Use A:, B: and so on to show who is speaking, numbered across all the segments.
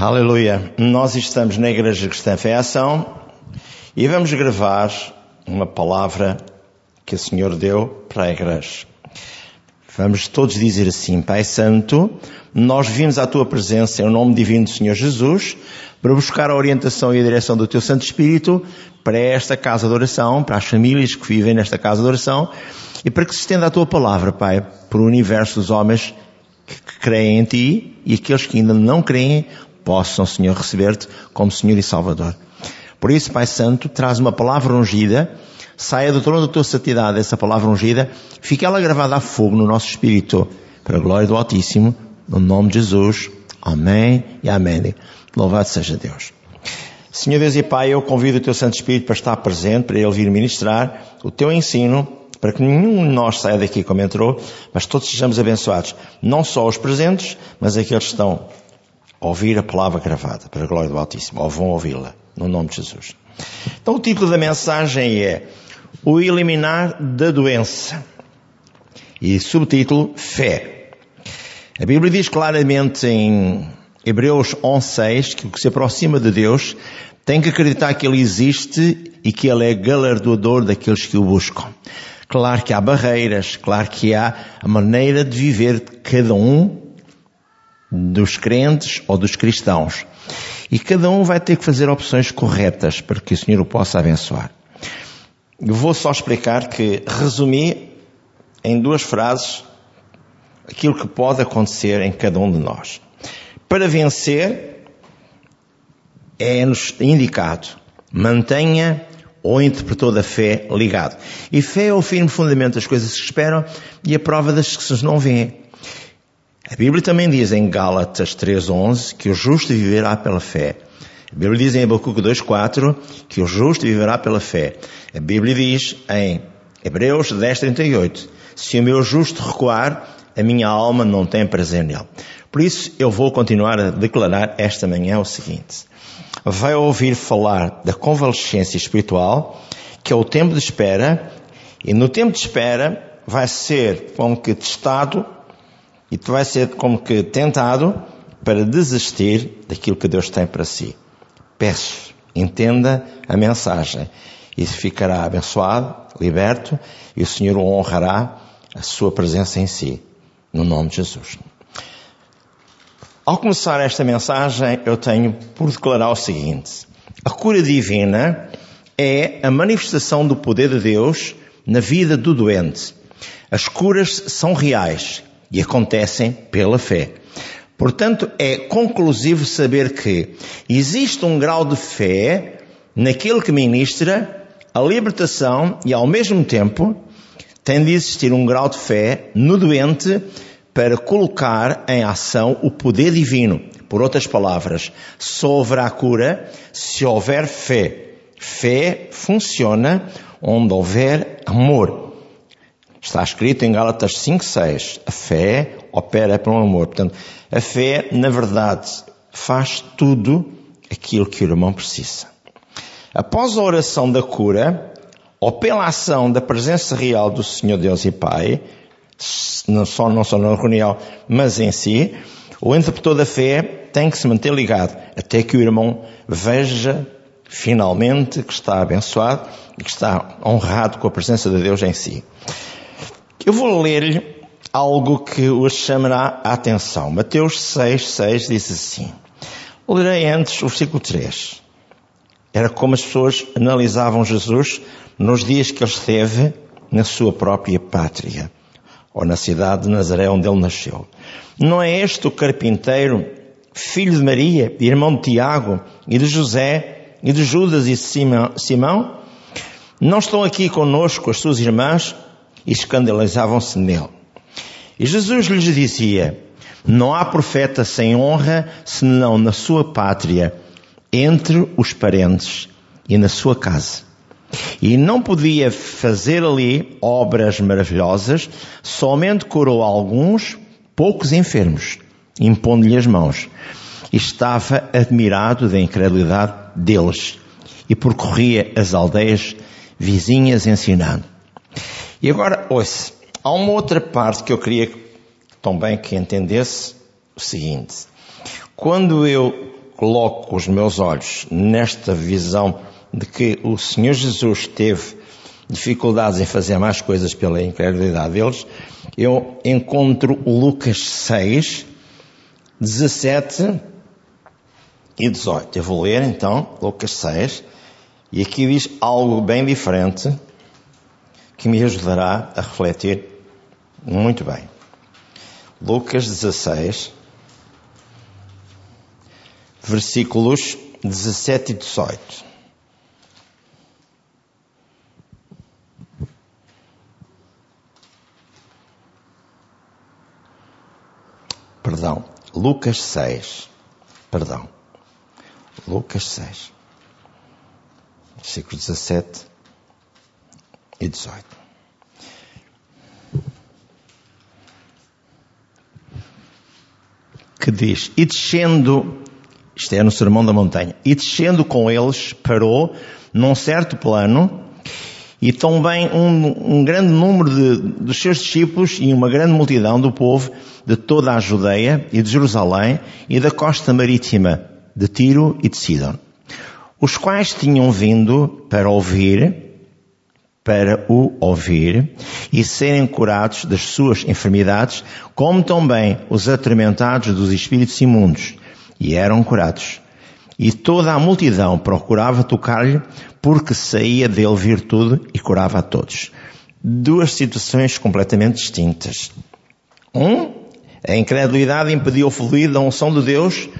A: Aleluia. Nós estamos na Igreja Cristã Fé Ação e vamos gravar uma palavra que o Senhor deu para a Igreja. Vamos todos dizer assim, Pai Santo, nós vimos à Tua presença em nome divino do Senhor Jesus para buscar a orientação e a direção do Teu Santo Espírito para esta casa de oração, para as famílias que vivem nesta casa de oração e para que se estenda a Tua palavra, Pai, para o universo dos homens que creem em Ti e aqueles que ainda não creem possam, Senhor, receber-te como Senhor e Salvador. Por isso, Pai Santo, traz uma palavra ungida, saia do trono da tua santidade essa palavra ungida, fique ela gravada a fogo no nosso espírito, para a glória do Altíssimo, no nome de Jesus. Amém e amém. Louvado seja Deus. Senhor Deus e Pai, eu convido o teu Santo Espírito para estar presente, para ele vir ministrar o teu ensino, para que nenhum de nós saia daqui como entrou, mas todos sejamos abençoados. Não só os presentes, mas aqueles que estão ouvir a palavra gravada, para a glória do Altíssimo, ou vão ouvi-la, no nome de Jesus. Então o título da mensagem é O Eliminar da Doença. E subtítulo, Fé. A Bíblia diz claramente em Hebreus 11.6 que o que se aproxima de Deus tem que acreditar que Ele existe e que Ele é galardoador daqueles que o buscam. Claro que há barreiras, claro que há a maneira de viver de cada um dos crentes ou dos cristãos. E cada um vai ter que fazer opções corretas para que o Senhor o possa abençoar. Vou só explicar que resumi em duas frases aquilo que pode acontecer em cada um de nós. Para vencer, é-nos indicado, mantenha o interpretor da fé ligado. E fé é o firme fundamento das coisas que esperam e a prova das que se não vêem. A Bíblia também diz em Gálatas 3.11 que o justo viverá pela fé. A Bíblia diz em Abacuque 2.4 que o justo viverá pela fé. A Bíblia diz em Hebreus 10.38 se o meu justo recuar, a minha alma não tem prazer nele. Por isso eu vou continuar a declarar esta manhã o seguinte. Vai ouvir falar da convalescência espiritual, que é o tempo de espera, e no tempo de espera vai ser como que testado e tu vais ser como que tentado para desistir daquilo que Deus tem para si. Peço, entenda a mensagem e ficará abençoado, liberto e o Senhor o honrará a sua presença em si, no nome de Jesus. Ao começar esta mensagem, eu tenho por declarar o seguinte: a cura divina é a manifestação do poder de Deus na vida do doente. As curas são reais, e acontecem pela fé. Portanto, é conclusivo saber que existe um grau de fé naquele que ministra a libertação e, ao mesmo tempo, tem de existir um grau de fé no doente para colocar em ação o poder divino. Por outras palavras, só haverá cura se houver fé. Fé funciona onde houver amor. Está escrito em Gálatas 5:6, a fé opera pelo amor. Portanto, a fé, na verdade, faz tudo aquilo que o irmão precisa. Após a oração da cura, ou pela ação da presença real do Senhor Deus e Pai, não só, não só na reunião, mas em si, o interpretor da fé tem que se manter ligado até que o irmão veja finalmente que está abençoado e que está honrado com a presença de Deus em si. Eu vou ler-lhe algo que os chamará a atenção. Mateus 6, 6 diz assim. Lerei antes o versículo 3. Era como as pessoas analisavam Jesus nos dias que ele esteve na sua própria pátria, ou na cidade de Nazaré onde ele nasceu. Não é este o carpinteiro, filho de Maria, irmão de Tiago, e de José, e de Judas e de Simão? Não estão aqui conosco as suas irmãs? E escandalizavam-se nele. E Jesus lhes dizia, não há profeta sem honra senão na sua pátria, entre os parentes e na sua casa. E não podia fazer ali obras maravilhosas, somente curou alguns poucos enfermos, impondo-lhe as mãos. Estava admirado da incredulidade deles e percorria as aldeias vizinhas ensinando. E agora, ouça, há uma outra parte que eu queria também que entendesse o seguinte. Quando eu coloco os meus olhos nesta visão de que o Senhor Jesus teve dificuldades em fazer mais coisas pela incredulidade deles, eu encontro Lucas 6, 17 e 18. Eu vou ler então Lucas 6, e aqui diz algo bem diferente que me ajudará a refletir muito bem. Lucas 16, versículos 17 e 18. Perdão, Lucas 6. Perdão. Lucas 6. Versículos 17 e 18. Que diz: E descendo, isto é no Sermão da Montanha, e descendo com eles, parou num certo plano, e também um, um grande número de, dos seus discípulos e uma grande multidão do povo de toda a Judeia e de Jerusalém e da costa marítima de Tiro e de Sidon, os quais tinham vindo para ouvir para o ouvir e serem curados das suas enfermidades, como também os atormentados dos espíritos imundos, e eram curados. E toda a multidão procurava tocar-lhe, porque saía dele virtude e curava a todos. Duas situações completamente distintas. Um, a incredulidade impediu o fluir da unção de Deus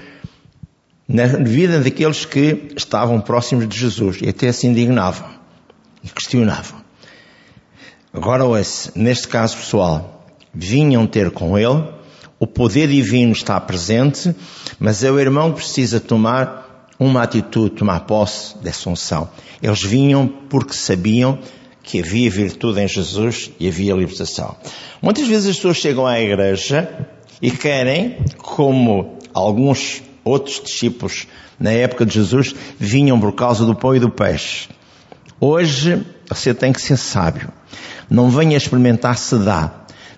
A: na vida daqueles que estavam próximos de Jesus e até se indignavam questionavam. Agora, ouça, neste caso pessoal, vinham ter com ele, o poder divino está presente, mas é o irmão que precisa tomar uma atitude, tomar posse dessa unção. Eles vinham porque sabiam que havia virtude em Jesus e havia libertação. Muitas vezes as pessoas chegam à igreja e querem, como alguns outros discípulos na época de Jesus vinham por causa do pão e do peixe. Hoje você tem que ser sábio. Não venha experimentar se dá.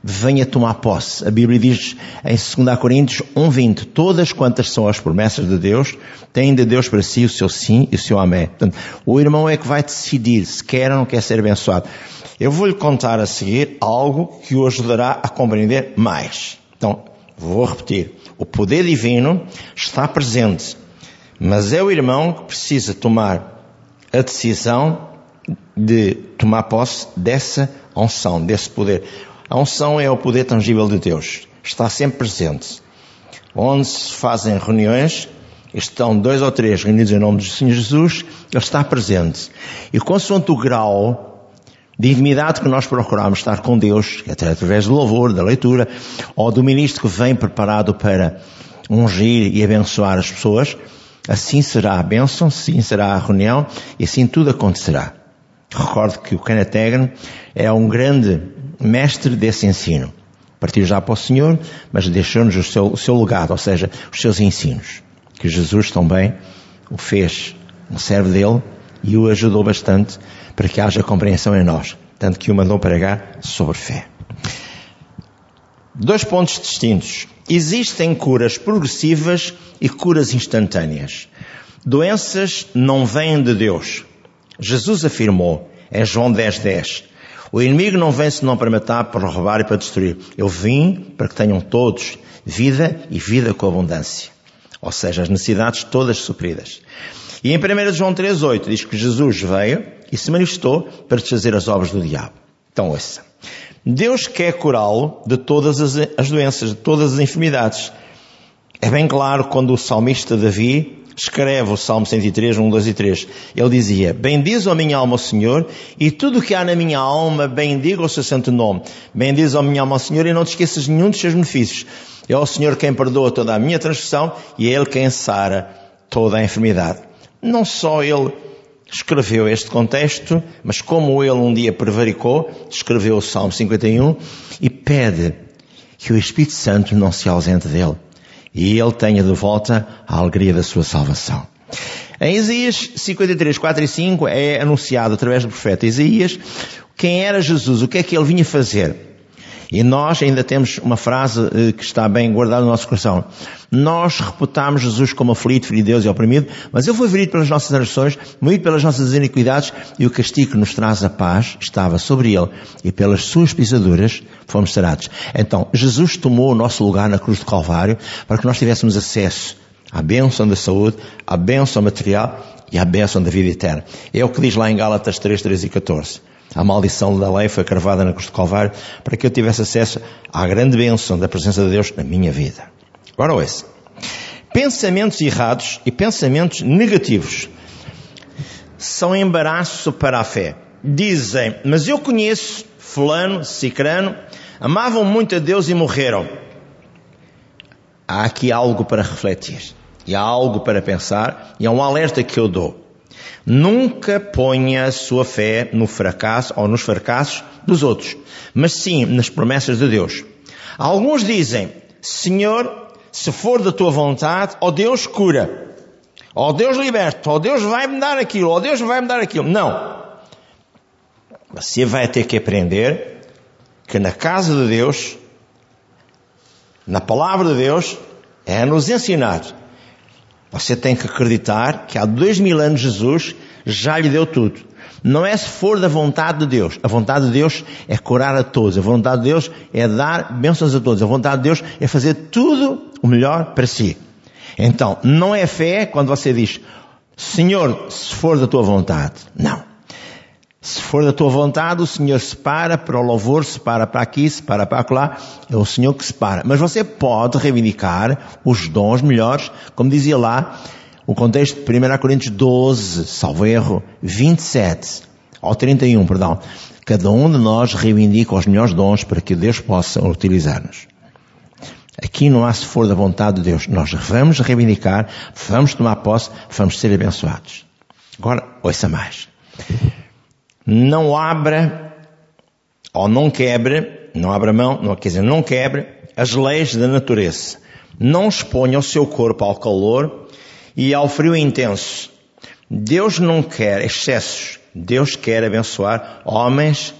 A: Venha tomar posse. A Bíblia diz em 2 Coríntios 1.20 Todas quantas são as promessas de Deus, têm de Deus para si o seu sim e o seu amém. Portanto, o irmão é que vai decidir se quer ou não quer ser abençoado. Eu vou-lhe contar a seguir algo que o ajudará a compreender mais. Então, vou repetir. O poder divino está presente, mas é o irmão que precisa tomar a decisão de tomar posse dessa unção, desse poder. A unção é o poder tangível de Deus. Está sempre presente. Onde se fazem reuniões, estão dois ou três reunidos em nome do Senhor Jesus, Ele está presente. E consoante o grau de intimidade que nós procuramos estar com Deus, até através do louvor, da leitura, ou do ministro que vem preparado para ungir e abençoar as pessoas, assim será a bênção, assim será a reunião e assim tudo acontecerá. Recordo que o Kenneth Hagin é um grande mestre desse ensino. Partiu já para o Senhor, mas deixou-nos o seu, o seu legado, ou seja, os seus ensinos. Que Jesus também o fez um servo dele e o ajudou bastante para que haja compreensão em nós, tanto que o mandou pregar sobre fé. Dois pontos distintos. Existem curas progressivas e curas instantâneas. Doenças não vêm de Deus. Jesus afirmou em João 10, 10, o inimigo não vem senão para matar, para roubar e para destruir. Eu vim para que tenham todos vida e vida com abundância. Ou seja, as necessidades todas supridas. E em 1 João 3,8 diz que Jesus veio e se manifestou para desfazer as obras do diabo. Então ouça. Deus quer curá-lo de todas as, as doenças, de todas as enfermidades. É bem claro quando o salmista Davi escreve o Salmo 103, 1, 2 e 3. Ele dizia, bendiz a minha alma Senhor e tudo o que há na minha alma, bendiga o seu santo nome. Bendiz a minha alma Senhor e não te esqueças nenhum dos seus benefícios. É o Senhor quem perdoa toda a minha transgressão e é Ele quem sara toda a enfermidade não só ele escreveu este contexto, mas como ele um dia prevaricou, escreveu o Salmo 51 e pede que o Espírito Santo não se ausente dele e ele tenha de volta a alegria da sua salvação. Em Isaías 53, 4 e 5 é anunciado através do profeta Isaías quem era Jesus, o que é que ele vinha fazer. E nós ainda temos uma frase eh, que está bem guardada no nosso coração. Nós reputamos Jesus como aflito, ferido de Deus e oprimido, mas ele foi ferido pelas nossas agressões, moído pelas nossas iniquidades, e o castigo que nos traz a paz estava sobre ele, e pelas suas pisaduras fomos sarados. Então, Jesus tomou o nosso lugar na cruz do Calvário para que nós tivéssemos acesso à bênção da saúde, à bênção material e à bênção da vida eterna. É o que diz lá em Gálatas 3, 13 e 14. A maldição da lei foi cravada na cruz do Calvário para que eu tivesse acesso à grande bênção da presença de Deus na minha vida. Agora ouça. Pensamentos errados e pensamentos negativos são embaraço para a fé. Dizem, mas eu conheço fulano, cicrano, amavam muito a Deus e morreram. Há aqui algo para refletir. E há algo para pensar. E há um alerta que eu dou. Nunca ponha a sua fé no fracasso ou nos fracassos dos outros, mas sim nas promessas de Deus. Alguns dizem, Senhor, se for da tua vontade, ó Deus cura, ó Deus liberta, ó Deus vai me dar aquilo, ó Deus vai me dar aquilo. Não. Você vai ter que aprender que na casa de Deus, na palavra de Deus, é nos ensinar você tem que acreditar que há dois mil anos Jesus já lhe deu tudo. Não é se for da vontade de Deus. A vontade de Deus é curar a todos. A vontade de Deus é dar bênçãos a todos. A vontade de Deus é fazer tudo o melhor para si. Então, não é fé quando você diz, Senhor, se for da tua vontade. Não. Se for da tua vontade, o Senhor separa para o louvor, separa para aqui, separa para lá. É o Senhor que separa. Mas você pode reivindicar os dons melhores, como dizia lá o contexto de 1 Coríntios 12, salvo erro, 27 ao 31, perdão. Cada um de nós reivindica os melhores dons para que Deus possa utilizar-nos. Aqui não há se for da vontade de Deus. Nós vamos reivindicar, vamos tomar posse, vamos ser abençoados. Agora, ouça mais não abra ou não quebre, não abra mão, não, quer dizer, não quebre as leis da natureza. Não exponha o seu corpo ao calor e ao frio intenso. Deus não quer excessos. Deus quer abençoar homens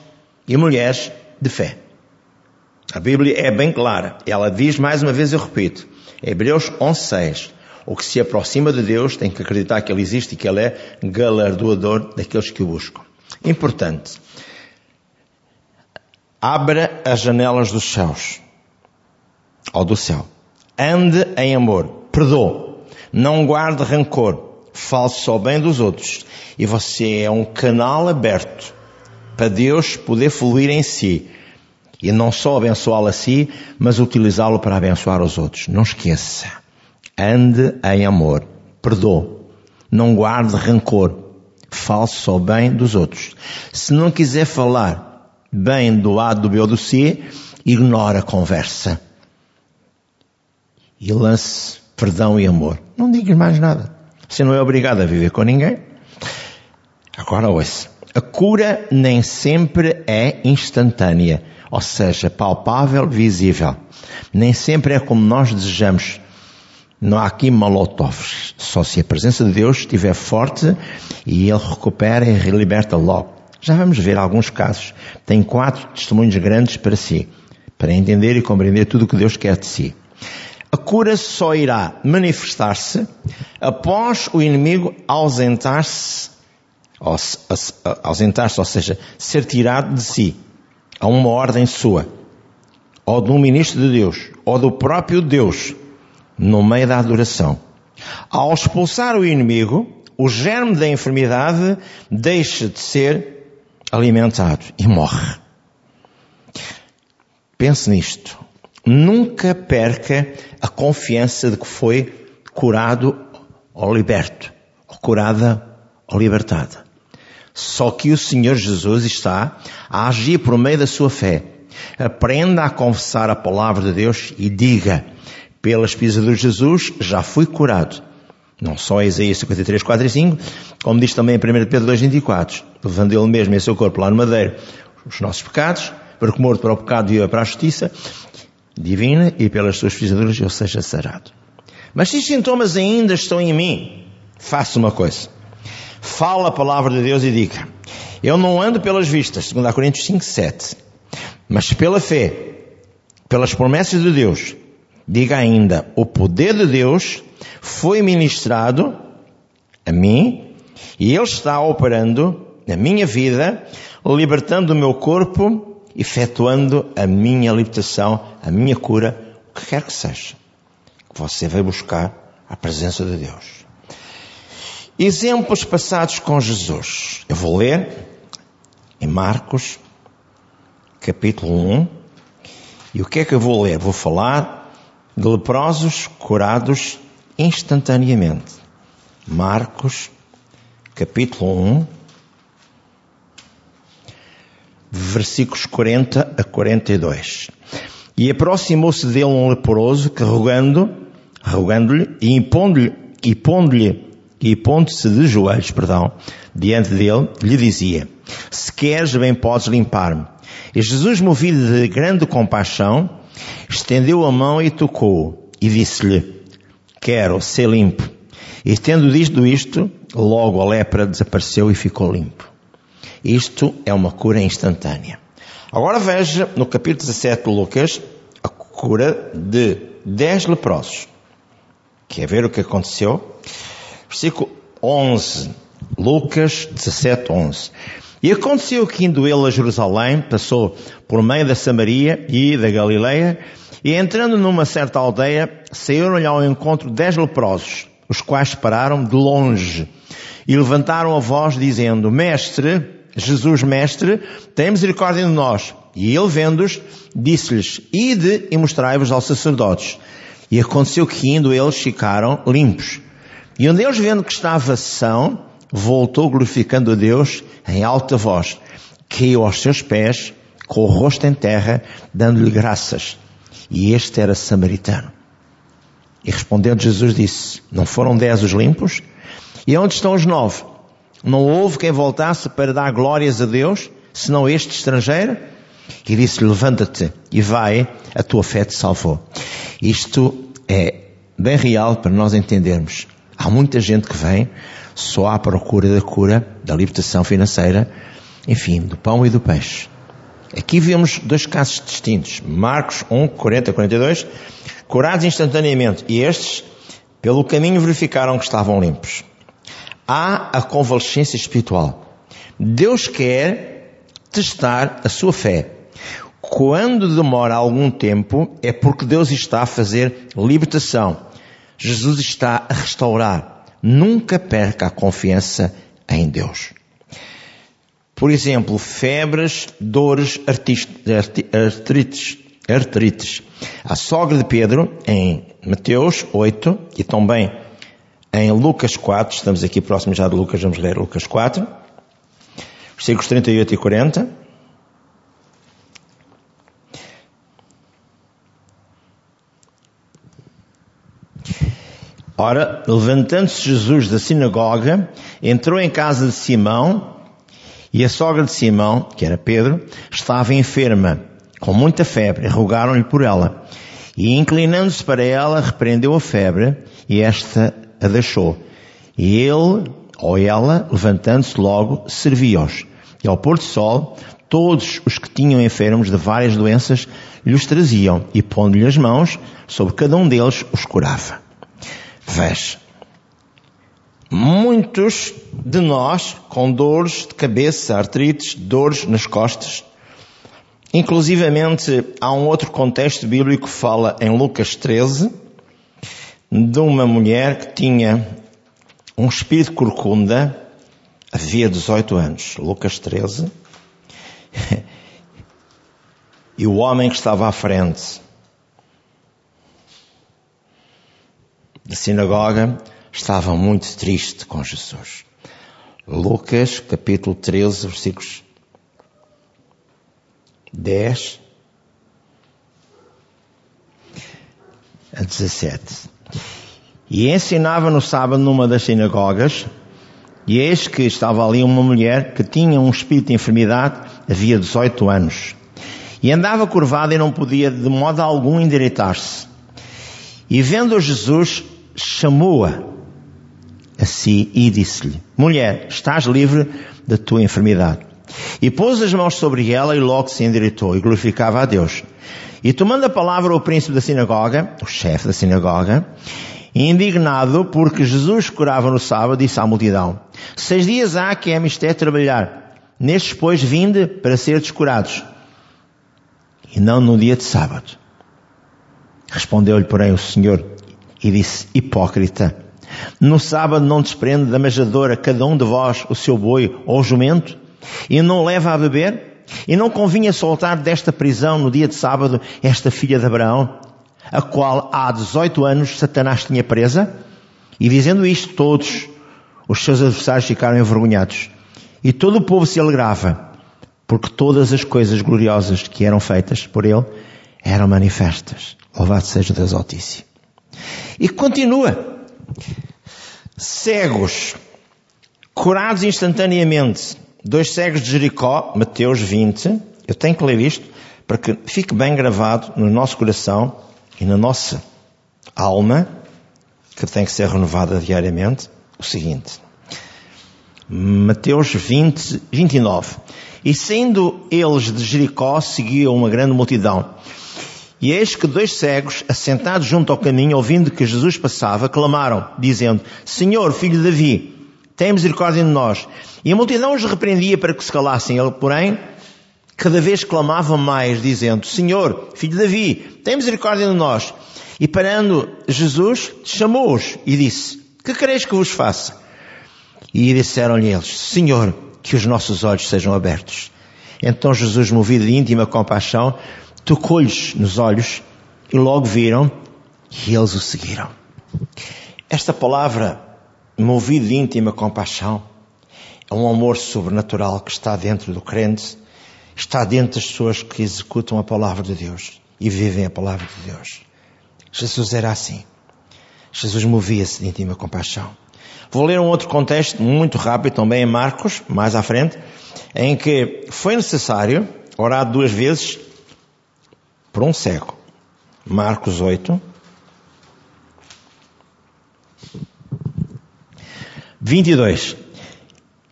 A: e mulheres de fé. A Bíblia é bem clara. Ela diz, mais uma vez eu repito, Hebreus 11.6, o que se aproxima de Deus tem que acreditar que Ele existe e que Ele é galardoador daqueles que o buscam. Importante. Abra as janelas dos céus. Ou do céu. Ande em amor. Perdoe. Não guarde rancor. Fale só bem dos outros. E você é um canal aberto para Deus poder fluir em si. E não só abençoá-lo a si, mas utilizá-lo para abençoar os outros. Não esqueça. Ande em amor. Perdoe. Não guarde rancor fale só bem dos outros. Se não quiser falar bem do A, do B ou do C, ignora a conversa. E lance perdão e amor. Não digas mais nada. Você não é obrigado a viver com ninguém. Agora ouça. A cura nem sempre é instantânea, ou seja, palpável, visível. Nem sempre é como nós desejamos. Não há aqui malotovs. Só se a presença de Deus estiver forte e Ele recupera e liberta logo. Já vamos ver alguns casos. Tem quatro testemunhos grandes para si, para entender e compreender tudo o que Deus quer de si. A cura só irá manifestar-se após o inimigo ausentar-se, ausentar-se, ou seja, ser tirado de si, a uma ordem sua, ou de um ministro de Deus, ou do próprio Deus no meio da adoração. Ao expulsar o inimigo, o germe da enfermidade deixa de ser alimentado e morre. Pense nisto. Nunca perca a confiança de que foi curado ou liberto, ou curada ou libertada. Só que o Senhor Jesus está a agir por meio da sua fé. Aprenda a confessar a palavra de Deus e diga, pelas pisaduras de Jesus, já fui curado. Não só Isaías 53, 4 e 5, como diz também em 1 Pedro 2, 24. Levando ele mesmo em seu corpo lá no madeiro os nossos pecados, para que morto para o pecado viva para a justiça divina e pelas suas pisaduras eu seja sarado. Mas se os sintomas ainda estão em mim, faça uma coisa. Fala a palavra de Deus e diga, eu não ando pelas vistas, 2 Coríntios 5, 7, mas pela fé pelas promessas de Deus, diga ainda, o poder de Deus foi ministrado a mim e Ele está operando na minha vida, libertando o meu corpo, efetuando a minha libertação, a minha cura, o que quer que seja. Você vai buscar a presença de Deus. Exemplos passados com Jesus. Eu vou ler em Marcos, capítulo 1. E o que é que eu vou ler? Vou falar de leprosos curados instantaneamente. Marcos, capítulo 1, versículos 40 a 42. E aproximou-se dele um leproso que rogando, rogando-lhe e impondo-lhe e pondo-lhe e pondo-se de joelhos, perdão, diante dele, lhe dizia: Se queres, bem podes limpar-me. E Jesus, movido de grande compaixão, estendeu a mão e tocou, e disse-lhe: Quero ser limpo. E tendo dito isto, logo a lepra desapareceu e ficou limpo. Isto é uma cura instantânea. Agora veja no capítulo 17 de Lucas a cura de 10 leprosos. Quer ver o que aconteceu? Versículo 11. Lucas 17, 11. E aconteceu que indo ele a Jerusalém, passou por meio da Samaria e da Galileia, e entrando numa certa aldeia, saíram-lhe ao encontro dez leprosos, os quais pararam de longe e levantaram a voz dizendo, Mestre, Jesus Mestre, tem misericórdia de nós. E ele vendo-os, disse-lhes, Ide e mostrai-vos aos sacerdotes. E aconteceu que indo eles ficaram limpos. E um deles vendo que estava são, voltou glorificando a Deus em alta voz, caiu aos seus pés, com o rosto em terra, dando-lhe graças. E este era samaritano. E respondendo Jesus disse, não foram dez os limpos? E onde estão os nove? Não houve quem voltasse para dar glórias a Deus, senão este estrangeiro? E disse levanta-te e vai, a tua fé te salvou. Isto é bem real para nós entendermos. Há muita gente que vem só à procura da cura, da libertação financeira, enfim, do pão e do peixe. Aqui vemos dois casos distintos. Marcos 1, 40, 42, curados instantaneamente. E estes, pelo caminho, verificaram que estavam limpos. Há a convalescência espiritual. Deus quer testar a sua fé. Quando demora algum tempo, é porque Deus está a fazer libertação. Jesus está a restaurar. Nunca perca a confiança em Deus. Por exemplo, febres, dores, artrites, artrites. A sogra de Pedro, em Mateus 8, e também em Lucas 4, estamos aqui próximos já de Lucas, vamos ler Lucas 4, versículos 38 e 40. Ora, levantando-se Jesus da sinagoga, entrou em casa de Simão, e a sogra de Simão, que era Pedro, estava enferma, com muita febre, rogaram-lhe por ela. E inclinando-se para ela, repreendeu a febre, e esta a deixou. E ele, ou ela, levantando-se logo, servia-os. E ao pôr do sol, todos os que tinham enfermos de várias doenças lhes traziam, e pondo-lhe as mãos, sobre cada um deles os curava. Veja. Muitos de nós com dores de cabeça, artrites, dores nas costas. Inclusivamente, há um outro contexto bíblico que fala em Lucas 13 de uma mulher que tinha um espírito corcunda, havia 18 anos. Lucas 13. E o homem que estava à frente da sinagoga estava muito triste com Jesus. Lucas, capítulo 13, versículos 10 a 17. E ensinava no sábado numa das sinagogas, e eis que estava ali uma mulher que tinha um espírito de enfermidade, havia 18 anos, e andava curvada e não podia de modo algum endireitar-se. E vendo Jesus, chamou-a a si e disse-lhe: Mulher, estás livre da tua enfermidade. E pôs as mãos sobre ela e logo se endireitou e glorificava a Deus. E tomando a palavra o príncipe da sinagoga, o chefe da sinagoga, indignado porque Jesus curava no sábado, disse à multidão, seis dias há que é mistério trabalhar, nestes pois vinde para ser descurados, e não no dia de sábado. Respondeu-lhe, porém, o Senhor e disse, hipócrita, no sábado não desprende da majadora cada um de vós o seu boi ou jumento, e não leva a beber? E não convinha soltar desta prisão no dia de sábado esta filha de Abraão, a qual há 18 anos Satanás tinha presa? E dizendo isto, todos os seus adversários ficaram envergonhados. E todo o povo se alegrava, porque todas as coisas gloriosas que eram feitas por ele eram manifestas. Louvado seja Deus Altíssimo. E continua. Cegos, curados instantaneamente. Dois cegos de Jericó, Mateus 20. Eu tenho que ler isto para que fique bem gravado no nosso coração e na nossa alma, que tem que ser renovada diariamente, o seguinte. Mateus 20, 29. E saindo eles de Jericó, seguiam uma grande multidão. E eis que dois cegos, assentados junto ao caminho, ouvindo que Jesus passava, clamaram, dizendo, Senhor, filho de Davi, tem misericórdia de nós. E a multidão os repreendia para que se calassem. Ele, porém, cada vez clamava mais, dizendo, Senhor, filho de Davi, tem misericórdia de nós. E parando Jesus, chamou-os e disse, que quereis que vos faça? E disseram-lhe eles, Senhor, que os nossos olhos sejam abertos. Então Jesus, movido de íntima compaixão, tocou-lhes nos olhos e logo viram e eles o seguiram. Esta palavra, movido de íntima compaixão, é um amor sobrenatural que está dentro do crente, está dentro das pessoas que executam a palavra de Deus e vivem a palavra de Deus. Jesus era assim. Jesus movia-se de íntima compaixão. Vou ler um outro contexto muito rápido também em Marcos, mais à frente, em que foi necessário orar duas vezes por um cego. Marcos 8. 22.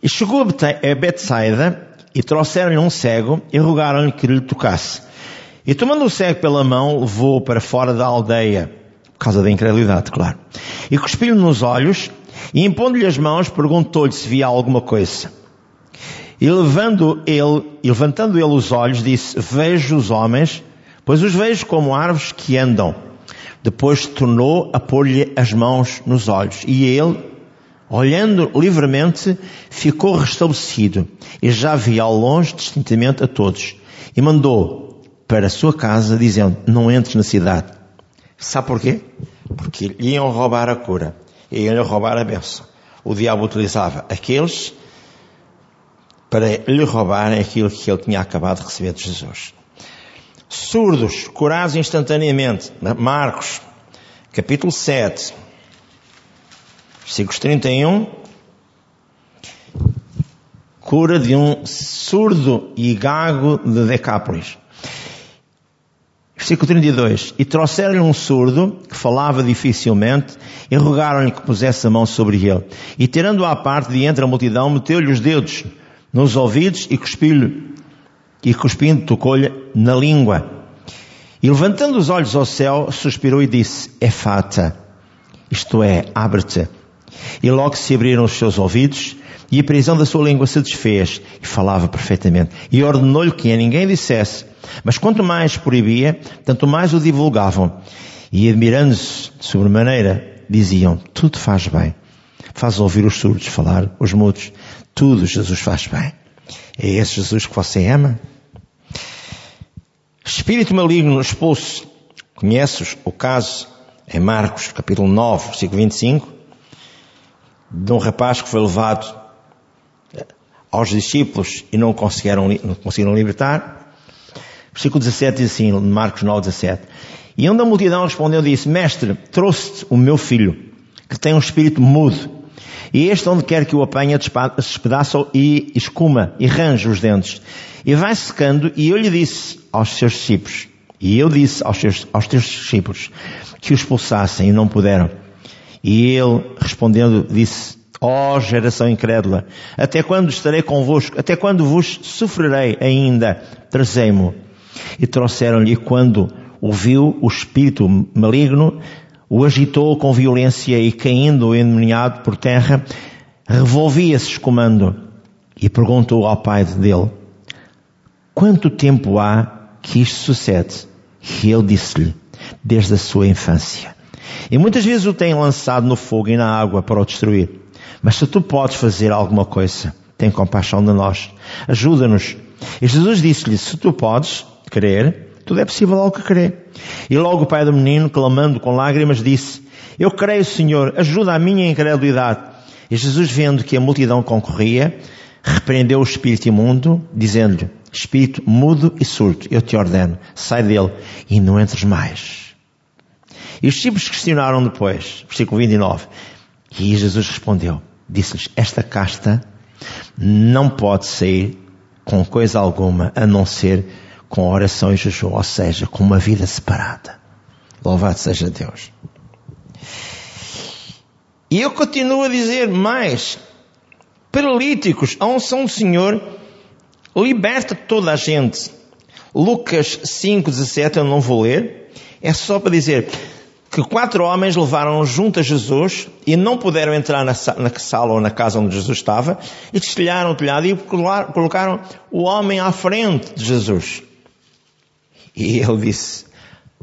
A: E chegou a Betsaida e trouxeram-lhe um cego e rogaram-lhe que lhe tocasse. E tomando o cego pela mão, levou-o para fora da aldeia, por causa da incredulidade, claro. E cuspiu-lhe nos olhos e impondo-lhe as mãos, perguntou-lhe se via alguma coisa. E levando ele, e levantando ele os olhos, disse, vejo os homens, pois os vejo como árvores que andam. Depois tornou a pôr-lhe as mãos nos olhos. E ele, olhando livremente, ficou restabelecido. E já via ao longe distintamente a todos. E mandou para a sua casa, dizendo, não entres na cidade. Sabe porquê? Porque lhe iam roubar a cura. E iam roubar a bênção. O diabo utilizava aqueles para lhe roubarem aquilo que ele tinha acabado de receber de Jesus surdos, curados instantaneamente. Marcos, capítulo 7, versículos 31. Cura de um surdo e gago de Decápolis. Versículo 32. E trouxeram-lhe um surdo que falava dificilmente e rogaram-lhe que pusesse a mão sobre ele. E tirando-o à parte de entre a multidão, meteu-lhe os dedos nos ouvidos e cuspiu-lhe e cuspindo tocou-lhe na língua. E levantando os olhos ao céu, suspirou e disse, é fata, isto é, abre-te. E logo se abriram os seus ouvidos, e a prisão da sua língua se desfez, e falava perfeitamente. E ordenou-lhe que a ninguém dissesse, mas quanto mais proibia, tanto mais o divulgavam. E admirando-se de sobremaneira, diziam, tudo faz bem. Faz ouvir os surdos falar, os mudos. Tudo Jesus faz bem. É esse Jesus que você ama? Espírito maligno expulso. Conheces o caso em Marcos, capítulo 9, versículo 25, de um rapaz que foi levado aos discípulos e não conseguiram, não conseguiram libertar. Versículo 17 diz assim, Marcos 9, 17. E onde a multidão respondeu disse, Mestre, trouxe-te o meu filho, que tem um espírito mudo. E este onde quer que o apanha despedaça e escuma e range os dentes. E vai secando e eu lhe disse, aos seus discípulos, e eu disse aos, seus, aos teus discípulos, que o expulsassem e não puderam. E ele, respondendo, disse Ó oh, geração incrédula, até quando estarei convosco? Até quando vos sofrerei ainda? Trazei-mo. E trouxeram-lhe quando ouviu o espírito maligno, o agitou com violência e caindo endemoniado por terra, revolvia-se escumando e perguntou ao pai dele, quanto tempo há que isto sucede? E ele disse-lhe, desde a sua infância. E muitas vezes o tem lançado no fogo e na água para o destruir. Mas se tu podes fazer alguma coisa, tem compaixão de nós. Ajuda-nos. E Jesus disse-lhe, se tu podes crer, tudo é possível ao que crer. E logo o pai do menino, clamando com lágrimas, disse, eu creio, Senhor, ajuda a minha incredulidade. E Jesus, vendo que a multidão concorria, repreendeu o espírito imundo, dizendo-lhe, espírito mudo e surdo, eu te ordeno, sai dele e não entres mais. E os discípulos questionaram depois, versículo 29, e Jesus respondeu, disse-lhes: Esta casta não pode sair com coisa alguma a não ser com oração e jejum, ou seja, com uma vida separada. Louvado seja Deus. E eu continuo a dizer mais. Paralíticos, a unção do Senhor liberta toda a gente. Lucas 5,17 eu não vou ler. É só para dizer, que quatro homens levaram junto a Jesus e não puderam entrar na, sala ou na casa onde Jesus estava e destilharam o telhado e colocaram o homem à frente de Jesus. E ele disse,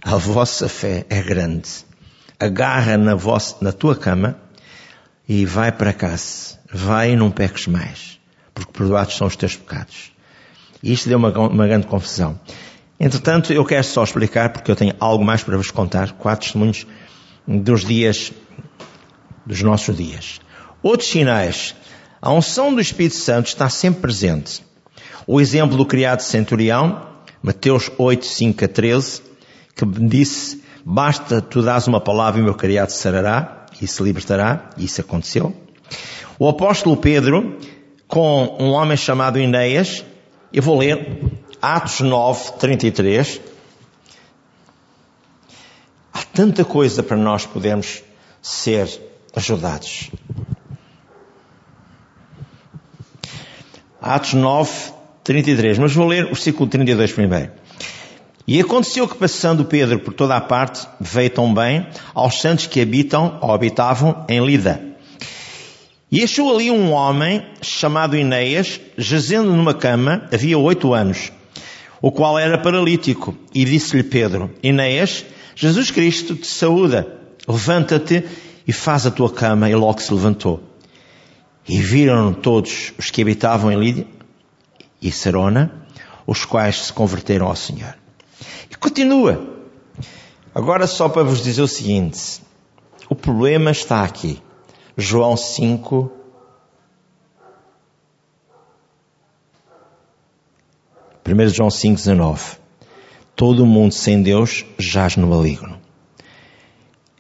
A: a vossa fé é grande. Agarra na, vossa, na tua cama e vai para casa. Vai e não peques mais, porque perdoados são os teus pecados. Isto deu uma, uma grande confusão. Entretanto, eu quero só explicar, porque eu tenho algo mais para vos contar, quatro testemunhos dos dias, dos nossos dias. Outros sinais. A unção do Espírito Santo está sempre presente. O exemplo do criado centurião, Mateus 8, 5 a 13, que disse, basta tu dás uma palavra e meu criado sarará e se libertará, isso aconteceu. O apóstolo Pedro, com um homem chamado Ineias, eu vou ler Atos 9, 33. Há tanta coisa para nós podermos ser ajudados. Atos 9, 33. Mas vou ler o versículo 32 primeiro. E aconteceu que passando Pedro por toda a parte, veio também aos santos que habitam ou habitavam em Lida. E achou ali um homem chamado Ineias, jazendo numa cama, havia oito anos o qual era paralítico, e disse-lhe Pedro, Inês, Jesus Cristo te saúda, levanta-te e faz a tua cama, e logo se levantou. E viram todos os que habitavam em Lídia e Sarona, os quais se converteram ao Senhor. E continua. Agora só para vos dizer o seguinte, o problema está aqui. João 5, 1 João 5,19. Todo o mundo sem Deus jaz no maligno.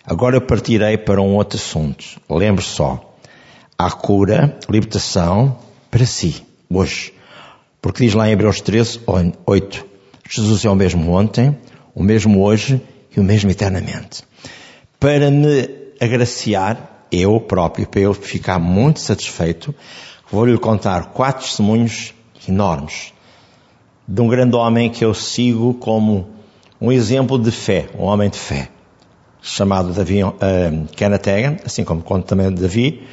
A: Agora eu partirei para um outro assunto. Lembre só. Há cura, libertação para si, hoje. Porque diz lá em Hebreus 13, 8. Jesus é o mesmo ontem, o mesmo hoje e o mesmo eternamente. Para me agraciar, eu próprio, para eu ficar muito satisfeito, vou-lhe contar quatro testemunhos enormes de um grande homem que eu sigo como um exemplo de fé, um homem de fé, chamado Davi uh, Kenneth Hagen, assim como conto também de Davi,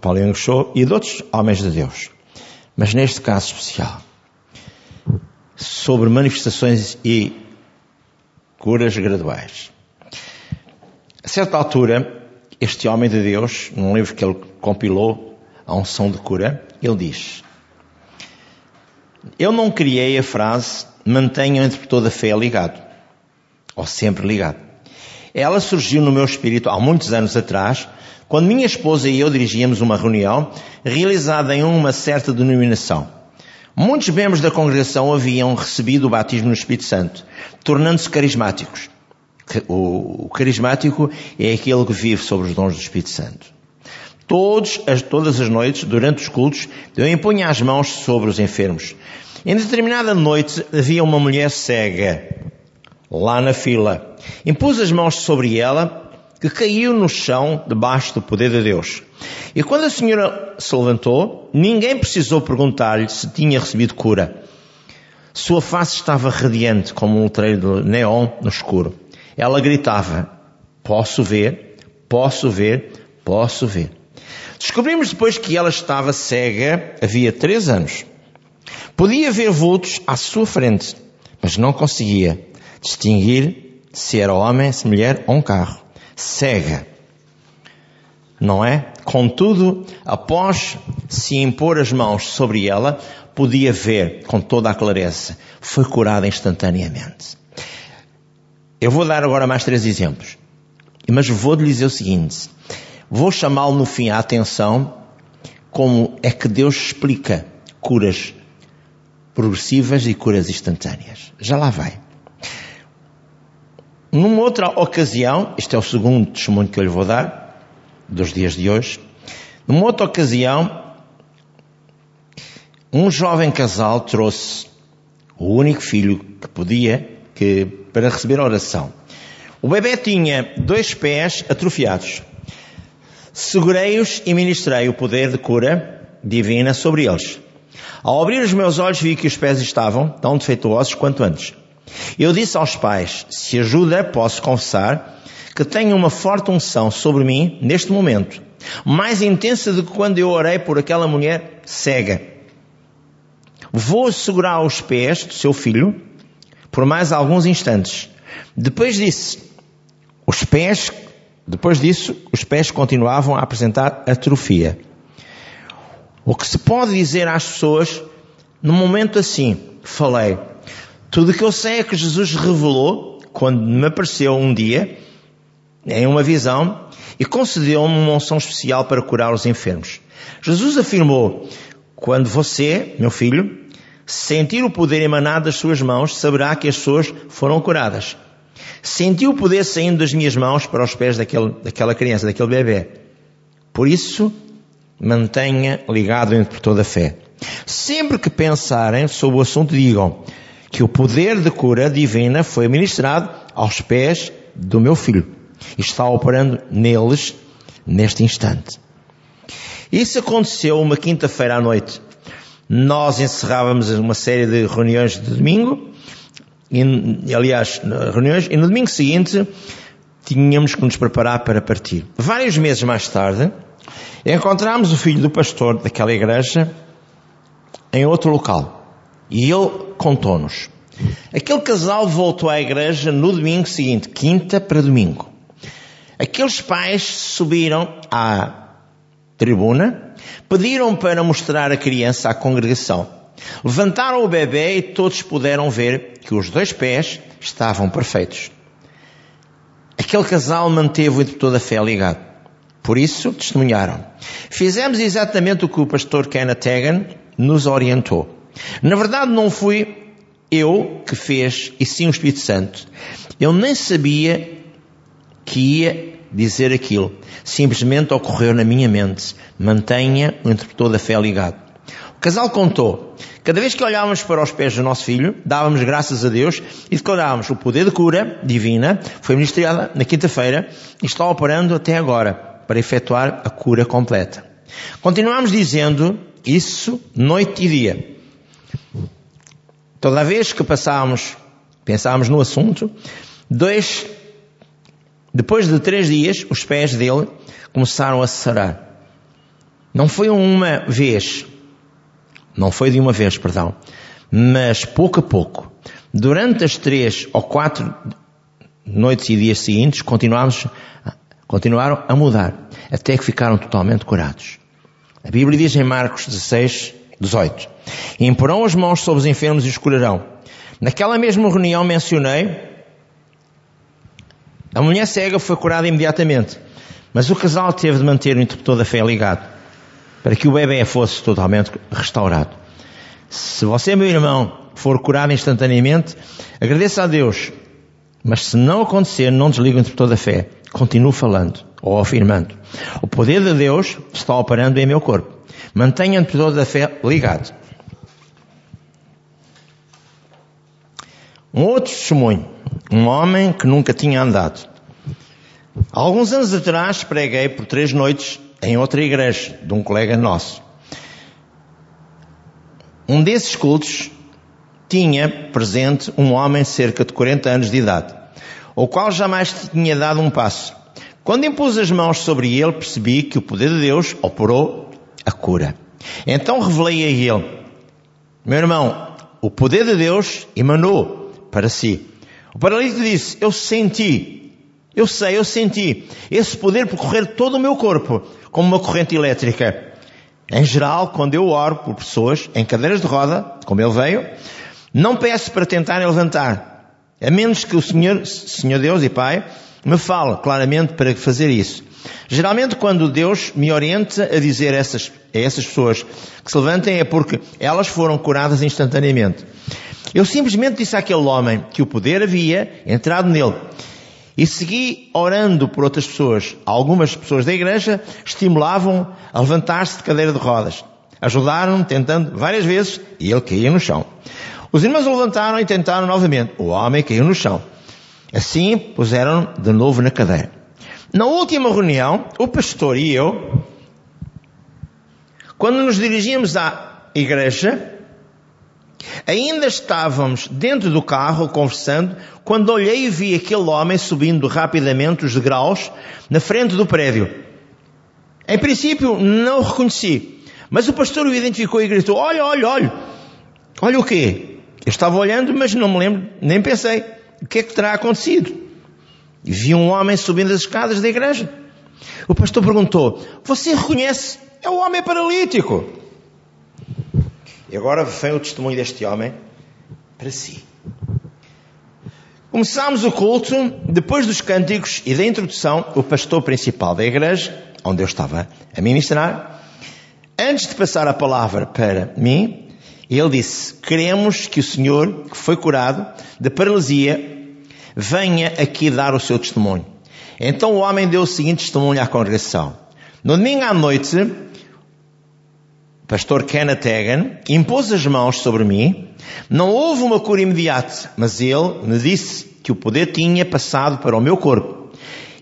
A: Paulo Show e de outros homens de Deus. Mas neste caso especial, sobre manifestações e curas graduais. A certa altura, este homem de Deus, num livro que ele compilou, A Unção de Cura, ele diz, eu não criei a frase mantenha entre toda a fé ligado. Ou sempre ligado. Ela surgiu no meu espírito há muitos anos atrás, quando minha esposa e eu dirigíamos uma reunião realizada em uma certa denominação. Muitos membros da congregação haviam recebido o batismo no Espírito Santo, tornando-se carismáticos. O carismático é aquele que vive sobre os dons do Espírito Santo. Todos, as, todas as noites, durante os cultos, eu impunha as mãos sobre os enfermos. Em determinada noite havia uma mulher cega lá na fila. Impus as mãos sobre ela, que caiu no chão debaixo do poder de Deus. E quando a senhora se levantou, ninguém precisou perguntar-lhe se tinha recebido cura. Sua face estava radiante como um letreiro de neon no escuro. Ela gritava: Posso ver, posso ver, posso ver. Descobrimos depois que ela estava cega havia três anos. Podia ver vultos à sua frente, mas não conseguia distinguir se era homem, se mulher ou um carro. Cega. Não é? Contudo, após se impor as mãos sobre ela, podia ver com toda a clareza. Foi curada instantaneamente. Eu vou dar agora mais três exemplos. Mas vou dizer o seguinte. Vou chamá-lo no fim a atenção como é que Deus explica curas progressivas e curas instantâneas. Já lá vai. Numa outra ocasião, este é o segundo testemunho que eu lhe vou dar, dos dias de hoje. Numa outra ocasião, um jovem casal trouxe o único filho que podia que, para receber a oração. O bebê tinha dois pés atrofiados. Segurei-os e ministrei o poder de cura divina sobre eles. Ao abrir os meus olhos vi que os pés estavam tão defeituosos quanto antes. Eu disse aos pais, se ajuda, posso confessar que tenho uma forte unção sobre mim neste momento, mais intensa do que quando eu orei por aquela mulher cega. Vou segurar os pés do seu filho por mais alguns instantes. Depois disse, os pés, depois disso, os pés continuavam a apresentar atrofia. O que se pode dizer às pessoas, num momento assim, falei, tudo o que eu sei é que Jesus revelou, quando me apareceu um dia, em uma visão, e concedeu-me uma unção especial para curar os enfermos. Jesus afirmou, quando você, meu filho, sentir o poder emanado das suas mãos, saberá que as pessoas foram curadas. Senti o poder saindo das minhas mãos para os pés daquele, daquela criança, daquele bebê. Por isso, mantenha ligado entre toda a fé. Sempre que pensarem sobre o assunto, digam: que o poder de cura divina foi ministrado aos pés do meu filho e está operando neles neste instante. Isso aconteceu uma quinta-feira à noite. Nós encerrávamos uma série de reuniões de domingo, e, aliás, reuniões, e no domingo seguinte tínhamos que nos preparar para partir. Vários meses mais tarde, encontramos o filho do pastor daquela igreja em outro local. E ele contou-nos. Aquele casal voltou à igreja no domingo seguinte, quinta para domingo. Aqueles pais subiram à tribuna, pediram para mostrar a criança à congregação. Levantaram o bebê e todos puderam ver que os dois pés estavam perfeitos. Aquele casal manteve o interpretor da fé ligado. Por isso, testemunharam. Fizemos exatamente o que o pastor Kenneth Hagan nos orientou. Na verdade, não fui eu que fez, e sim o Espírito Santo. Eu nem sabia que ia dizer aquilo. Simplesmente ocorreu na minha mente. Mantenha o interpretor da fé ligado. O casal contou. Cada vez que olhávamos para os pés do nosso filho, dávamos graças a Deus e declarávamos o poder de cura divina foi ministrada na quinta-feira e está operando até agora para efetuar a cura completa. Continuamos dizendo isso noite e dia. Toda vez que passávamos, pensávamos no assunto, dois, depois de três dias, os pés dele começaram a sarar. Não foi uma vez, não foi de uma vez, perdão, mas pouco a pouco, durante as três ou quatro noites e dias seguintes, continuámos, continuaram a mudar, até que ficaram totalmente curados. A Bíblia diz em Marcos 16, 18: e imporão as mãos sobre os enfermos e os curarão. Naquela mesma reunião mencionei, a mulher cega foi curada imediatamente, mas o casal teve de manter o interpretor da fé ligado, para que o bebê fosse totalmente restaurado. Se você, meu irmão, for curado instantaneamente, agradeça a Deus, mas se não acontecer, não desligue o interpretor da fé. Continue falando ou afirmando. O poder de Deus está operando em meu corpo. Mantenha o interpretor da fé ligado. Um outro testemunho, um homem que nunca tinha andado. Há alguns anos atrás preguei por três noites em outra igreja de um colega nosso. Um desses cultos tinha presente um homem cerca de 40 anos de idade, o qual jamais tinha dado um passo. Quando impus as mãos sobre ele, percebi que o poder de Deus operou a cura. Então revelei a ele, meu irmão, o poder de Deus emanou para si. O paralítico disse, eu senti, eu sei, eu senti esse poder percorrer todo o meu corpo, como uma corrente elétrica. Em geral, quando eu oro por pessoas em cadeiras de roda, como ele veio, não peço para tentarem levantar, a menos que o Senhor, Senhor Deus e Pai, me fale claramente para fazer isso. Geralmente quando Deus me orienta a dizer a essas, a essas pessoas que se levantem é porque elas foram curadas instantaneamente. Eu simplesmente disse àquele homem que o poder havia entrado nele. E segui orando por outras pessoas. Algumas pessoas da igreja estimulavam a levantar-se de cadeira de rodas. Ajudaram tentando várias vezes e ele caía no chão. Os irmãos o levantaram e tentaram novamente. O homem caiu no chão. Assim puseram de novo na cadeira. Na última reunião, o pastor e eu, quando nos dirigíamos à igreja, ainda estávamos dentro do carro conversando, quando olhei e vi aquele homem subindo rapidamente os degraus na frente do prédio. Em princípio, não o reconheci, mas o pastor o identificou e gritou: Olha, olha, olha, olha o quê? Eu estava olhando, mas não me lembro, nem pensei. O que é que terá acontecido? Vi um homem subindo as escadas da igreja. O pastor perguntou: Você reconhece? É o homem paralítico. E agora vem o testemunho deste homem para si. Começámos o culto, depois dos cânticos e da introdução, o pastor principal da igreja, onde eu estava a ministrar, antes de passar a palavra para mim, ele disse: Queremos que o Senhor, que foi curado da paralisia, venha aqui dar o seu testemunho. Então o homem deu o seguinte testemunho à congregação. No domingo à noite, pastor Kenneth Hagan impôs as mãos sobre mim. Não houve uma cura imediata, mas ele me disse que o poder tinha passado para o meu corpo.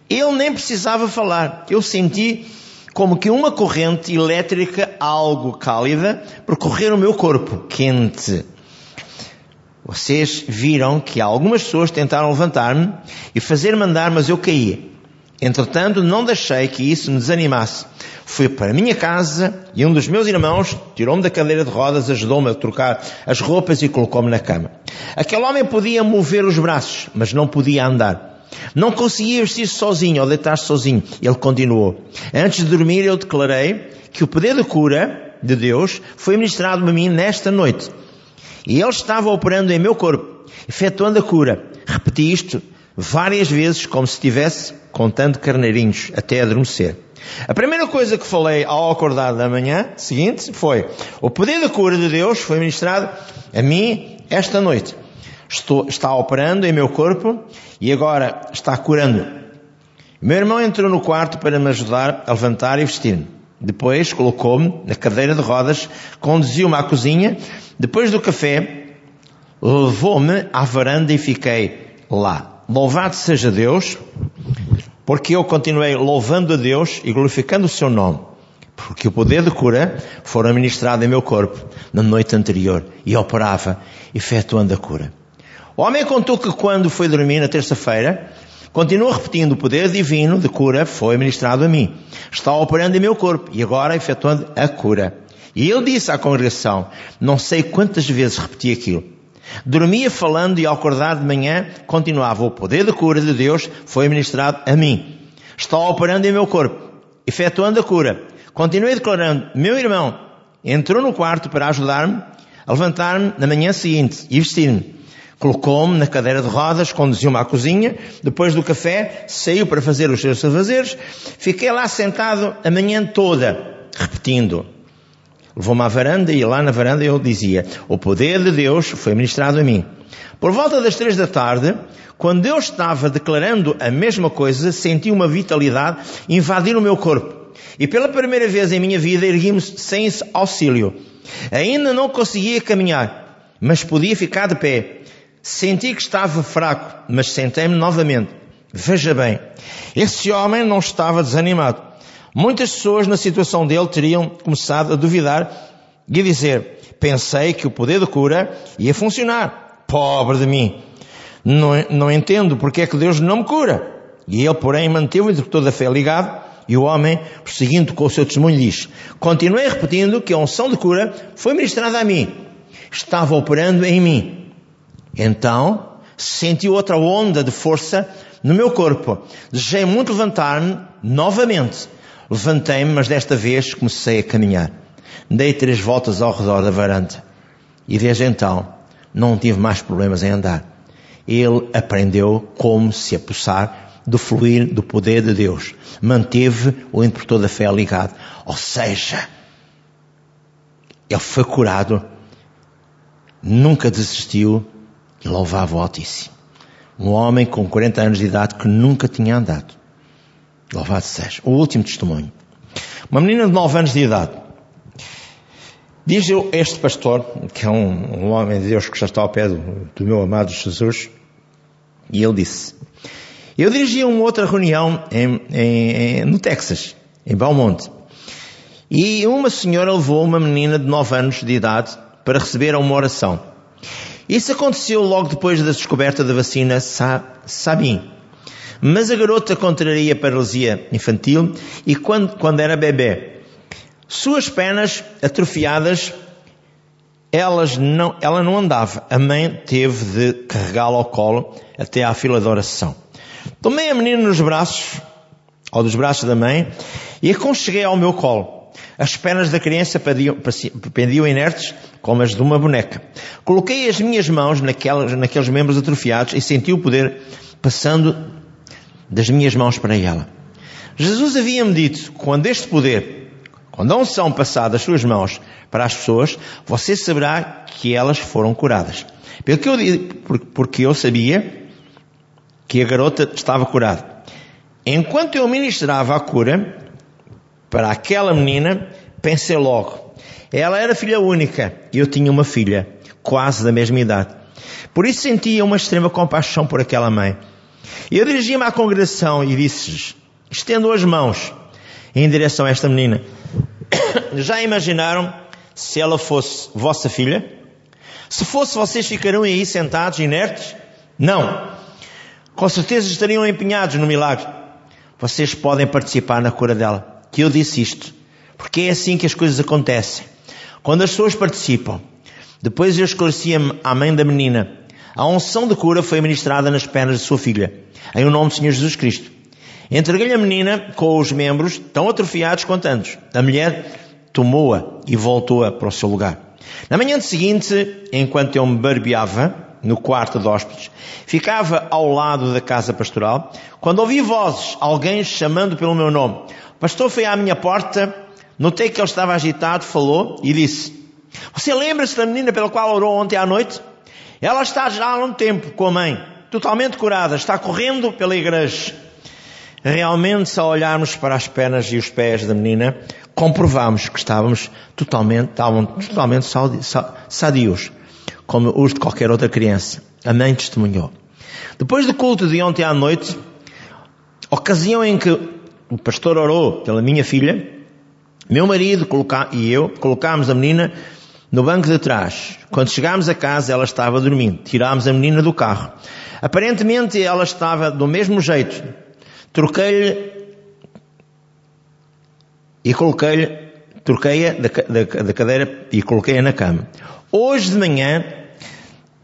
A: Ele nem precisava falar. Eu senti como que uma corrente elétrica, algo cálida, percorrer o meu corpo, quente. Vocês viram que algumas pessoas tentaram levantar-me e fazer-me andar, mas eu caí. Entretanto, não deixei que isso me desanimasse. Fui para minha casa e um dos meus irmãos tirou-me da cadeira de rodas, ajudou-me a trocar as roupas e colocou-me na cama. Aquele homem podia mover os braços, mas não podia andar. Não conseguia vestir-se sozinho ou deitar-se sozinho. Ele continuou. Antes de dormir, eu declarei que o poder de cura de Deus foi ministrado a mim nesta noite. E ele estava operando em meu corpo, efetuando a cura. Repeti isto várias vezes, como se estivesse contando carneirinhos, até adormecer. A primeira coisa que falei ao acordar da manhã seguinte foi: o poder da cura de Deus foi ministrado a mim esta noite. Estou, está operando em meu corpo e agora está curando. Meu irmão entrou no quarto para me ajudar a levantar e vestir-me. Depois colocou-me na cadeira de rodas, conduziu-me à cozinha depois do café, levou-me à varanda e fiquei lá. Louvado seja Deus, porque eu continuei louvando a Deus e glorificando o seu nome, porque o poder de cura fora ministrado em meu corpo na noite anterior e operava, efetuando a cura. O homem contou que quando foi dormir na terça-feira, continua repetindo: o poder divino de cura foi ministrado a mim. Está operando em meu corpo e agora efetuando a cura. E ele disse à congregação, não sei quantas vezes repeti aquilo. Dormia falando e ao acordar de manhã continuava, o poder de cura de Deus foi ministrado a mim. Está operando em meu corpo, efetuando a cura. Continuei declarando, meu irmão entrou no quarto para ajudar-me a levantar-me na manhã seguinte e vestir-me. Colocou-me na cadeira de rodas, conduziu-me à cozinha, depois do café, saiu para fazer os seus afazeres, fiquei lá sentado a manhã toda, repetindo, Levou-me à varanda e lá na varanda eu dizia: O poder de Deus foi ministrado a mim. Por volta das três da tarde, quando eu estava declarando a mesma coisa, senti uma vitalidade invadir o meu corpo. E pela primeira vez em minha vida ergui-me sem auxílio. Ainda não conseguia caminhar, mas podia ficar de pé. Senti que estava fraco, mas sentei-me novamente. Veja bem, esse homem não estava desanimado. Muitas pessoas na situação dele teriam começado a duvidar e a dizer: Pensei que o poder de cura ia funcionar. Pobre de mim. Não, não entendo porque é que Deus não me cura. E ele, porém, manteve o interpretor da fé ligado e o homem, prosseguindo com o seu testemunho, diz: Continuei repetindo que a unção de cura foi ministrada a mim. Estava operando em mim. Então, senti outra onda de força no meu corpo. Desejei muito levantar-me novamente. Levantei-me, mas desta vez comecei a caminhar. Dei três voltas ao redor da varanda. E desde então, não tive mais problemas em andar. Ele aprendeu como se apossar do fluir do poder de Deus. Manteve o interpretor da fé ligado. Ou seja, ele foi curado, nunca desistiu e louvava o Altíssimo. Um homem com 40 anos de idade que nunca tinha andado. Louvado seja. O último testemunho. Uma menina de 9 anos de idade. Diz este pastor, que é um, um homem de Deus que já está ao pé do, do meu amado Jesus, e ele disse: Eu dirigia uma outra reunião em, em, no Texas, em Belmont, e uma senhora levou uma menina de 9 anos de idade para receber uma oração. Isso aconteceu logo depois da descoberta da vacina Sabin. Mas a garota contraria paralisia infantil e quando, quando era bebê, suas pernas atrofiadas, elas não, ela não andava. A mãe teve de carregá-la ao colo até à fila de oração. Tomei a menina nos braços, ou dos braços da mãe, e aconcheguei ao meu colo. As pernas da criança pendiam, pendiam inertes como as de uma boneca. Coloquei as minhas mãos naquelas, naqueles membros atrofiados e senti o poder passando das minhas mãos para ela. Jesus havia-me dito, quando este poder, quando a unção passar das suas mãos para as pessoas, você saberá que elas foram curadas. Porque eu, porque eu sabia que a garota estava curada. Enquanto eu ministrava a cura, para aquela menina, pensei logo. Ela era filha única e eu tinha uma filha, quase da mesma idade. Por isso sentia uma extrema compaixão por aquela mãe. Eu dirigi-me à congregação e disse-lhes: estendo as mãos em direção a esta menina. Já imaginaram se ela fosse vossa filha? Se fosse, vocês ficariam aí sentados, inertes? Não. Com certeza estariam empenhados no milagre. Vocês podem participar na cura dela que eu disse isto, porque é assim que as coisas acontecem. Quando as pessoas participam, depois eu esclarecia à mãe da menina, a unção de cura foi ministrada nas pernas de sua filha, em o nome do Senhor Jesus Cristo. Entreguei-lhe a menina com os membros tão atrofiados quanto antes. A mulher tomou-a e voltou-a para o seu lugar. Na manhã seguinte, enquanto eu me barbeava no quarto de hóspedes, ficava ao lado da casa pastoral, quando ouvi vozes, alguém chamando pelo meu nome pastor foi à minha porta, notei que ele estava agitado, falou e disse: Você lembra-se da menina pela qual orou ontem à noite? Ela está já há um tempo com a mãe, totalmente curada, está correndo pela igreja. Realmente, se olharmos para as pernas e os pés da menina, comprovamos que estávamos totalmente, estavam totalmente sadios, como os de qualquer outra criança. A mãe testemunhou. Depois do culto de ontem à noite, ocasião em que o pastor orou pela minha filha, meu marido e eu colocámos a menina no banco de trás. Quando chegámos a casa, ela estava dormindo. Tirámos a menina do carro. Aparentemente, ela estava do mesmo jeito. Troquei-lhe e coloquei-lhe, troquei-a da, da, da cadeira e coloquei-a na cama. Hoje de manhã,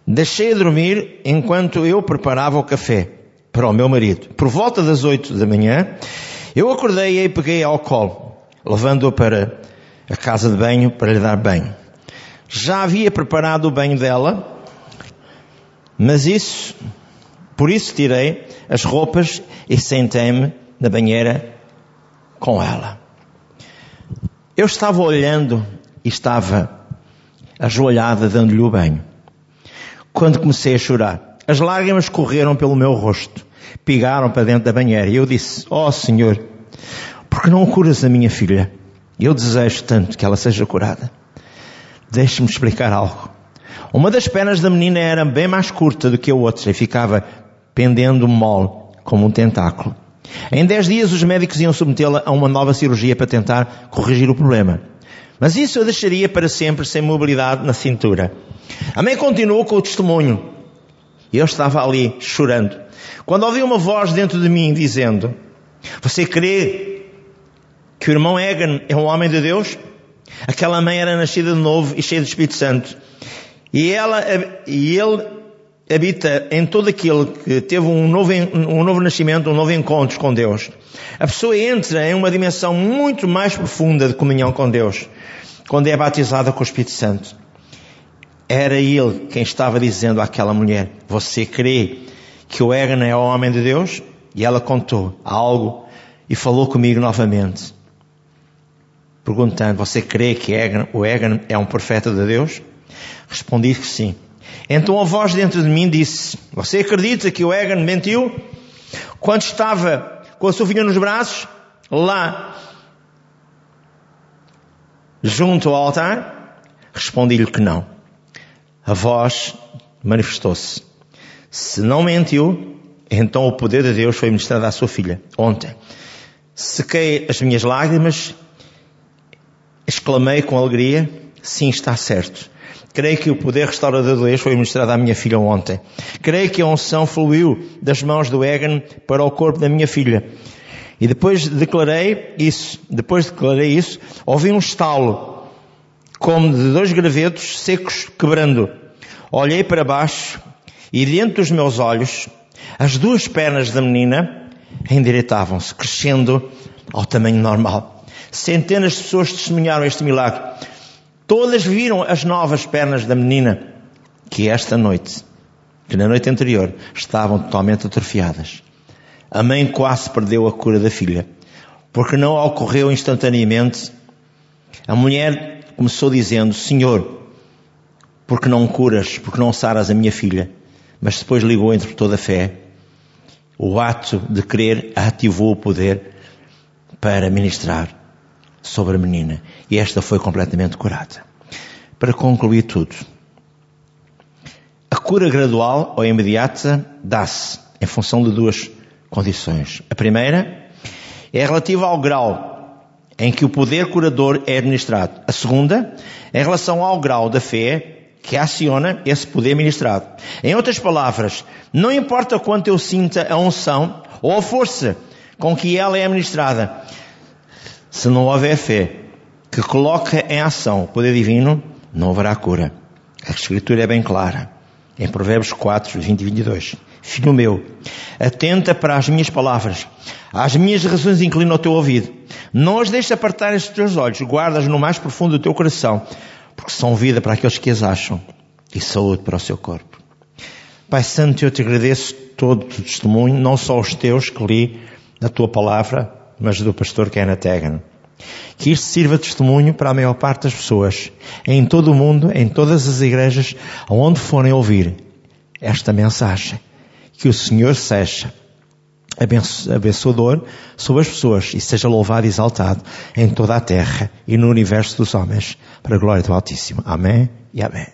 A: deixei-a dormir enquanto eu preparava o café para o meu marido. Por volta das oito da manhã, eu acordei e peguei ao colo, levando-a para a casa de banho para lhe dar banho. Já havia preparado o banho dela, mas isso, por isso tirei as roupas e sentei-me na banheira com ela. Eu estava olhando e estava ajoelhada dando-lhe o banho. Quando comecei a chorar, as lágrimas correram pelo meu rosto pigaram para dentro da banheira. E eu disse, ó oh, Senhor, porque não curas a minha filha? Eu desejo tanto que ela seja curada. Deixe-me explicar algo. Uma das pernas da menina era bem mais curta do que a outra e ficava pendendo mole, como um tentáculo. Em dez dias os médicos iam submetê-la a uma nova cirurgia para tentar corrigir o problema. Mas isso eu deixaria para sempre sem mobilidade na cintura. A mãe continuou com o testemunho. Eu estava ali chorando. Quando ouvi uma voz dentro de mim dizendo: Você crê que o irmão Egan é um homem de Deus? Aquela mãe era nascida de novo e cheia do Espírito Santo. E, ela, e ele habita em todo aquele que teve um novo, um novo nascimento, um novo encontro com Deus. A pessoa entra em uma dimensão muito mais profunda de comunhão com Deus quando é batizada com o Espírito Santo. Era ele quem estava dizendo àquela mulher: Você crê que o Egan é o homem de Deus? E ela contou algo e falou comigo novamente, perguntando: Você crê que o Egan é um profeta de Deus? Respondi que sim. Então a voz dentro de mim disse: Você acredita que o Egan mentiu? Quando estava com a sua filha nos braços, lá junto ao altar? Respondi-lhe que não. A voz manifestou-se. Se não mentiu, então o poder de Deus foi ministrado à sua filha ontem. Sequei as minhas lágrimas, exclamei com alegria: sim, está certo. Creio que o poder restaurador de Deus foi ministrado à minha filha ontem. Creio que a unção fluiu das mãos do Egan para o corpo da minha filha. E depois declarei isso, depois declarei isso, ouvi um estalo, como de dois gravetos secos quebrando. Olhei para baixo e dentro dos meus olhos, as duas pernas da menina endireitavam-se, crescendo ao tamanho normal. Centenas de pessoas testemunharam este milagre. Todas viram as novas pernas da menina, que esta noite, que na noite anterior, estavam totalmente atrofiadas. A mãe quase perdeu a cura da filha, porque não ocorreu instantaneamente. A mulher começou dizendo: Senhor, porque não curas, porque não saras a minha filha? Mas depois ligou entre toda a fé. O ato de crer ativou o poder para ministrar sobre a menina. E esta foi completamente curada. Para concluir tudo, a cura gradual ou imediata dá-se em função de duas condições. A primeira é relativa ao grau em que o poder curador é administrado. A segunda, em relação ao grau da fé que aciona esse poder ministrado. Em outras palavras, não importa quanto eu sinta a unção ou a força com que ela é administrada, se não houver fé que coloca em ação o poder divino, não haverá cura. A Escritura é bem clara. Em Provérbios 4, 20 e 22. Filho meu, atenta para as minhas palavras. Às minhas razões inclina o teu ouvido. Não as deixes apartar os teus olhos. Guardas no mais profundo do teu coração. Porque são vida para aqueles que as acham. E saúde para o seu corpo. Pai Santo, eu te agradeço todo o testemunho, não só os teus que li na tua palavra, mas do pastor Kenneth Hagan. Que isto sirva de testemunho para a maior parte das pessoas, em todo o mundo, em todas as igrejas, aonde forem ouvir esta mensagem. Que o Senhor seja abençoador sobre as pessoas e seja louvado e exaltado em toda a terra e no universo dos homens, para a glória do Altíssimo. Amém e amém.